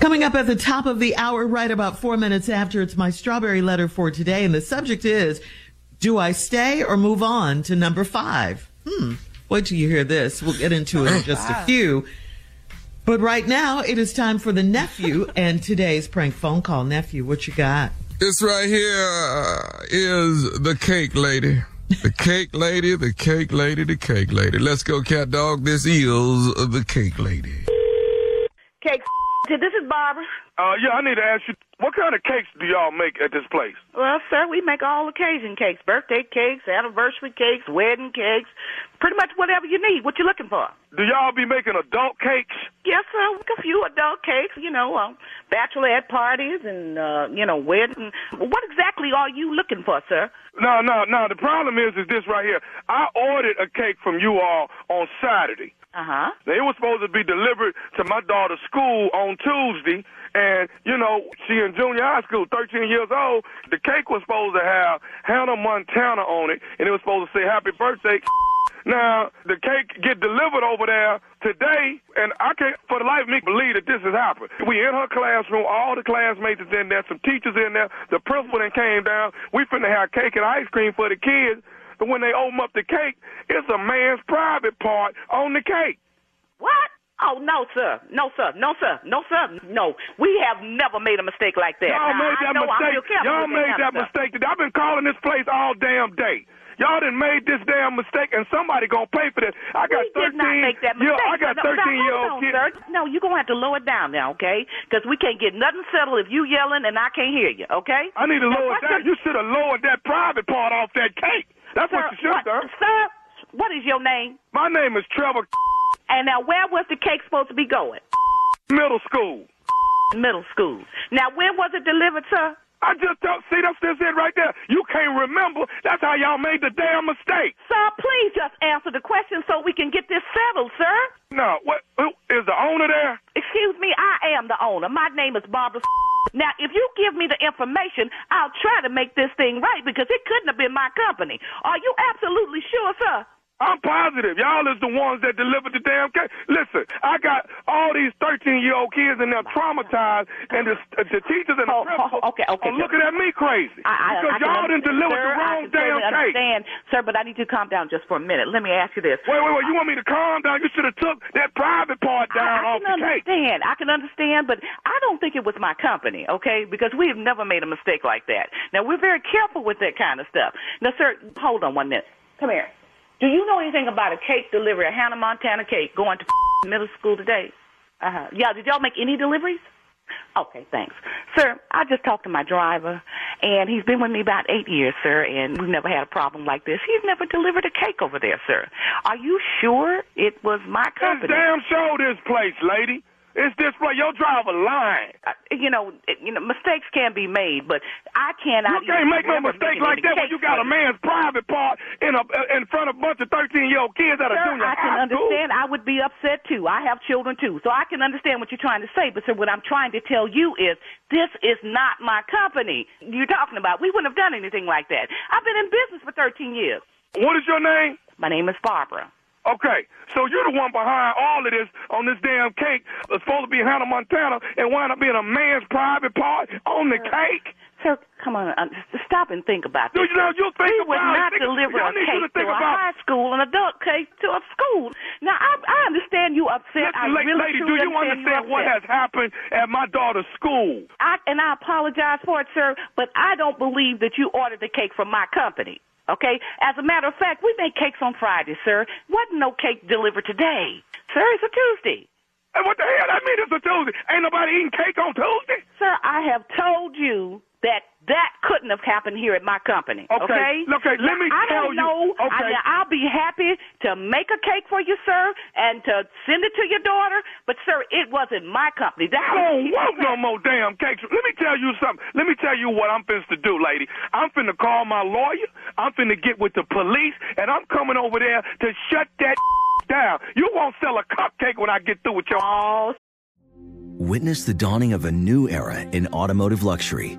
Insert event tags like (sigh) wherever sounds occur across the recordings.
Coming up at the top of the hour, right about four minutes after, it's my strawberry letter for today. And the subject is Do I stay or move on to number five? Hmm. Wait till you hear this. We'll get into it in just a few. But right now, it is time for the nephew (laughs) and today's prank phone call. Nephew, what you got? This right here uh, the cake lady. The cake lady, the cake lady, the cake lady. Let's go, cat dog. This is the cake lady. Cake. This is Barbara. Uh, yeah, I need to ask you, what kind of cakes do y'all make at this place? Well, sir, we make all occasion cakes, birthday cakes, anniversary cakes, wedding cakes, pretty much whatever you need. What you looking for? Do y'all be making adult cakes? Yes, sir. A few adult cakes, you know, uh, bachelorette parties and, uh, you know, wedding. What exactly are you looking for, sir? No, no, no. The problem is, is this right here. I ordered a cake from you all on Saturday. Uh-huh. It was supposed to be delivered to my daughter's school on Tuesday, and, you know, she in junior high school, 13 years old. The cake was supposed to have Hannah Montana on it, and it was supposed to say happy birthday. Now, the cake get delivered over there today, and I can't for the life of me believe that this has happened. We in her classroom, all the classmates is in there, some teachers in there, the principal then came down. We finna have cake and ice cream for the kids. But when they open up the cake, it's a man's private part on the cake. What? Oh no, sir. No, sir. No, sir. No, sir. No. We have never made a mistake like that. Y'all Now, made that mistake. Y'all made that stuff. mistake. today. I've been calling this place all damn day. Y'all done made this damn mistake, and somebody gonna pay for this. I got we 13. did not make that mistake. Yeah, I got No, no, 13 year old on, kids. Sir. No, you're gonna have to lower it down now, okay? Because we can't get nothing settled if you yelling and I can't hear you, okay? I need to Now, lower what's that. the- You should have lowered that private part off that cake. That's sir, what you should have done. Sir, what is your name? My name is Trevor. And now, where was the cake supposed to be going? Middle school. Middle school. Now, when was it delivered, sir? I just don't see that's just it right there. You can't remember. That's how y'all made the damn mistake. Sir, please just answer the question so we can get this settled, sir. No, what who is the owner there? Excuse me, I am the owner. My name is Barbara. Now, if you give me the information, I'll try to make this thing right because it couldn't have been my company. Are you absolutely sure, sir? I'm positive. Y'all is the ones that delivered the damn cake. Listen, I got all these 13 year old kids and they're traumatized, and the, the teachers and the Oh, oh, okay, okay, are looking at me crazy I, I, because I y'all delivered sir, the I wrong can damn cake. understand, sir, but I need you to calm down just for a minute. Let me ask you this. Wait, wait, wait. You want me to calm down? You should have took that private part down I, I off can the cake. I understand. I can understand, but I don't think it was my company, okay? Because we have never made a mistake like that. Now we're very careful with that kind of stuff. Now, sir, hold on one minute. Come here. Do you know anything about a cake delivery, a Hannah Montana cake going to (laughs) middle school today? Uh huh. Yeah. Did y'all make any deliveries? Okay, thanks. Sir, I just talked to my driver, and he's been with me about eight years, sir, and we've never had a problem like this. He's never delivered a cake over there, sir. Are you sure it was my company? Damn show this place, lady. It's this way. Your driver lying. Uh, you know, it, you know, mistakes can be made, but I cannot. You can't make no mistake like that when you got a man's private part in a in front of a bunch of thirteen year old kids at a sir, junior I can high school. understand. I would be upset too. I have children too, so I can understand what you're trying to say. But sir, what I'm trying to tell you is this is not my company. You're talking about. We wouldn't have done anything like that. I've been in business for 13 years. What is your name? My name is Barbara. Okay, so you're the one behind all of this on this damn cake that's supposed to be Hannah Montana and wind up being a man's private part on the cake? Sir, come on, uh, stop and think about this. you know you think we would about not? Think- deliver a you to cake to, a about- high school, an adult cake to a school. Now, I, I understand you upset. I Listen, la- really lady, do you understand understand what has happened at my daughter's school? I, and I apologize for it, sir, but I don't believe that you ordered the cake from my company. Okay? As a matter of fact, we make cakes on Friday, sir. Wasn't no cake delivered today. Sir, it's a Tuesday. And what the hell? I mean it's a Tuesday. Ain't nobody eating cake on Tuesday? Sir, I have told you that that couldn't have happened here at my company. Okay. Okay. Okay, let me I tell don't you- know. okay. I, I'll be happy to make a cake for you, sir, and to send it to your daughter. But sir, it wasn't my company. That I don't want no more damn cakes. Let me tell you something. Let me tell you what I'm finna to do, lady. I'm finna call my lawyer. I'm finna get with the police, and I'm coming over there to shut that (laughs) down. You won't sell a cupcake when I get through with your. Oh, Witness the dawning of a new era in automotive luxury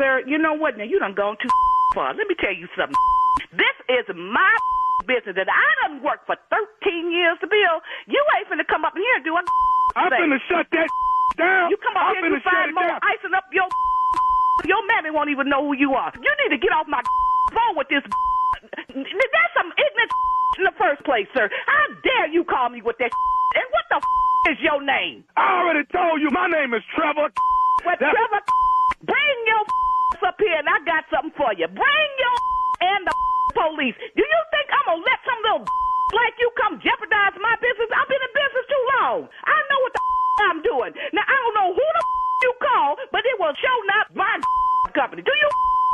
Sir, you know what? Now you done gone too (laughs) far. Let me tell you something. This is my (laughs) business that I done worked for 13 years to build. You ain't finna come up in here and do a (laughs) I'm thing. finna shut that down. You come up I'm here and shut find more down. icing up your your mammy won't even know who you are. You need to get off my phone with this. That's some ignorant in the first place, sir. How dare you call me with that? And what the is your name? I already told you my name is Trevor. Well, Trevor, up here and I got something for you. Bring your (laughs) and the (laughs) police. Do you think I'm gonna let some little (laughs) like you come jeopardize my business? I've been in business too long. I know what the I'm doing. Now I don't know who the you call, but it will show not my company. Do you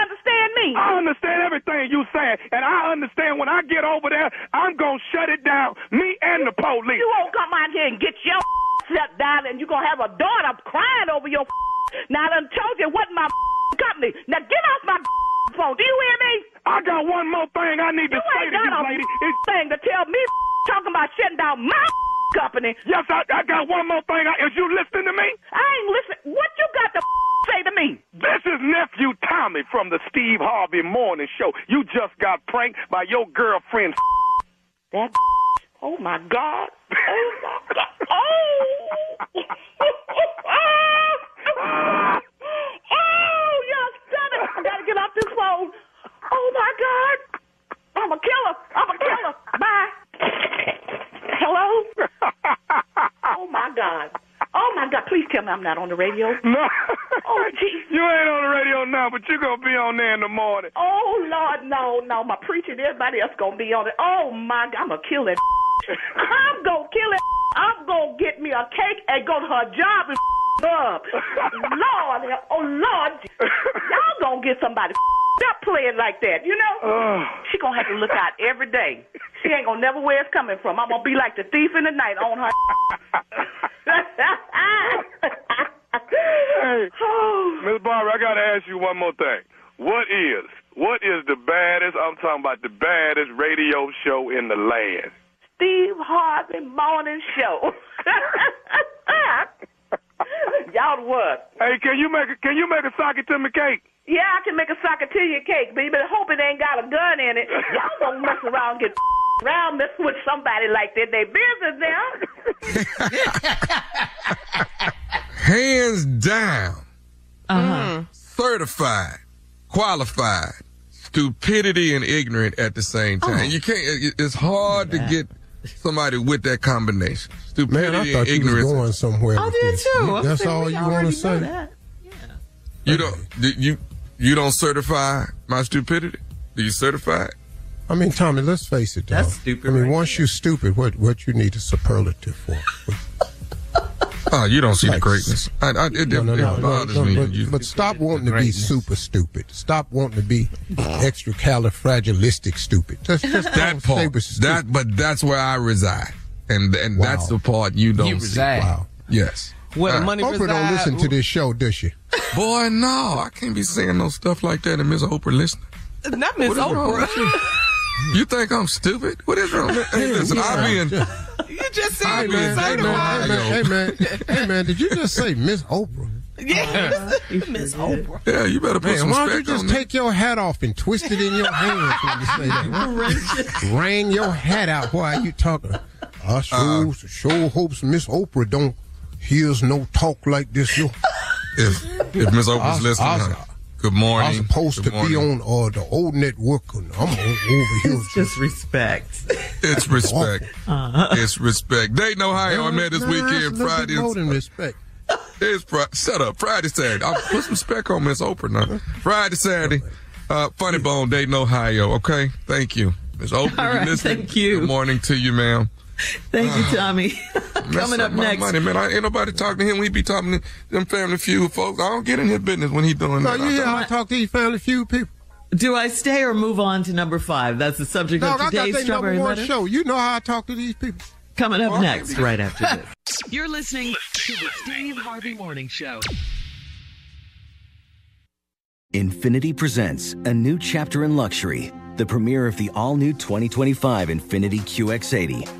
understand me? I understand everything you saying, and I understand when I get over there, I'm gonna shut it down. Me and the police. You won't come out here and get your shut down, and you're gonna have a daughter crying over your. Now I done told you what my company. Now get off my (laughs) phone. Do you hear me? I got one more thing I need to say to you, lady. It's- (laughs) thing to tell me (laughs) talking about shutting down my company. yes, I, I got one more thing. I, is you listening to me? I ain't listening. What you got to say to me? This is nephew Tommy from the Steve Harvey Morning Show. You just got pranked by your girlfriend. That. Oh my God. Oh my God. Oh, y'all done it. I gotta get off this phone. Oh my God. I'm a killer. I'm a killer. Bye. Hello? Oh my God. Oh my God. Please tell me I'm not on the radio. (laughs) No. Oh. You ain't on the radio now, but you're gonna be on there in the morning. Oh Lord, no, no. My preacher and everybody else gonna be on it. Oh my God, I'm gonna kill that. (laughs) I'm gonna kill it. I'm gonna get me a cake and go to her job and (laughs) up. Lord, oh Lord, y'all gonna get somebody. Stop playing like that, you know? Ugh. She gonna have to look out every day. She ain't gonna never where it's coming from. I'm gonna be like the thief in the night on her. Hey, (sighs) Miss Barbara, I gotta ask you one more thing. What is what is the baddest? I'm talking about the baddest radio show in the land. Steve Harvey Morning Show. (laughs) Y'all the what? Hey, can you make a can you make a socket to me cake? Yeah, I can make a socket to your cake, but you better hope it ain't got a gun in it. (laughs) Y'all don't mess around and get (laughs) around mess with somebody like that. They business now. Hands down, Uh-huh. certified, qualified, stupidity and ignorant at the same time. You can't. it- It's hard to get somebody with that combination. Stupidity Man, I and thought you was ignorance. going somewhere. I did this. too. I That's all you want to say. that. You don't. You you don't certify my stupidity. Do you certify it? I mean, Tommy, let's face it. Dog. That's stupid I mean, right once you're stupid, what what you need a superlative for? (laughs) Oh, you don't see the greatness. I, I, it, No, no, it no, no, bothers no, me. but, You- but stop wanting to be super stupid. Stop wanting to be extra califragilistic stupid. Just, just that part. stupid. That, but that's where I reside, and and Wow. that's the part you don't You see. reside. Wow. Yes. Where the Uh, money Oprah don't listen to this show, does she? Boy, no, I can't be saying no stuff like that and Miss Oprah listening. Not Miss What is wrong Oprah. With you? You think I'm stupid? What is wrong? Hey, listen, I be in. You just said be you in- Hey man, hey man, hey man, hey man, did you just say Miss Oprah? Yeah, (laughs) Miss Oprah. Yeah, you better put Man, some why don't you just on that. take your hat off and twist it in your hands when you say that? (laughs) Wring your hat out while you talking. I sure, Uh. sure hopes Miss Oprah don't hears no talk like this. Yo. If if Miss I- Oprah's listening, I- huh? Good morning. I'm supposed Good to be on uh, the old network, and I'm over here. It's just respect. It's (laughs) respect. It's respect. Dayton, Ohio, how I met this Nah, weekend, little Friday. bit more than respect. It's Fri Shut up. Friday, Saturday. I'll put some respect on Miss Oprah now. Friday, Saturday. Uh, Funny Bone, Dayton, Ohio. Okay. Thank you. Miss Oprah, All you listening? thank you. Good morning to you, ma'am. (laughs) Thank you, Tommy. (sighs) Coming up my next. Money, man. I, ain't nobody talking to him. We be talking to them Family Feud folks. I don't get in his business when he doing that. No, that. you I hear don't- how I talk to these Family Feud people? Do I stay or move on to number five? That's the subject Dog, of I got today's strawberry number one letter. show. You know how I talk to these people. Coming up Well, next, right after this. You're listening to the Steve Harvey Morning Show. Infiniti presents a new chapter in luxury, the premiere of the all new 2025 Infiniti QX80,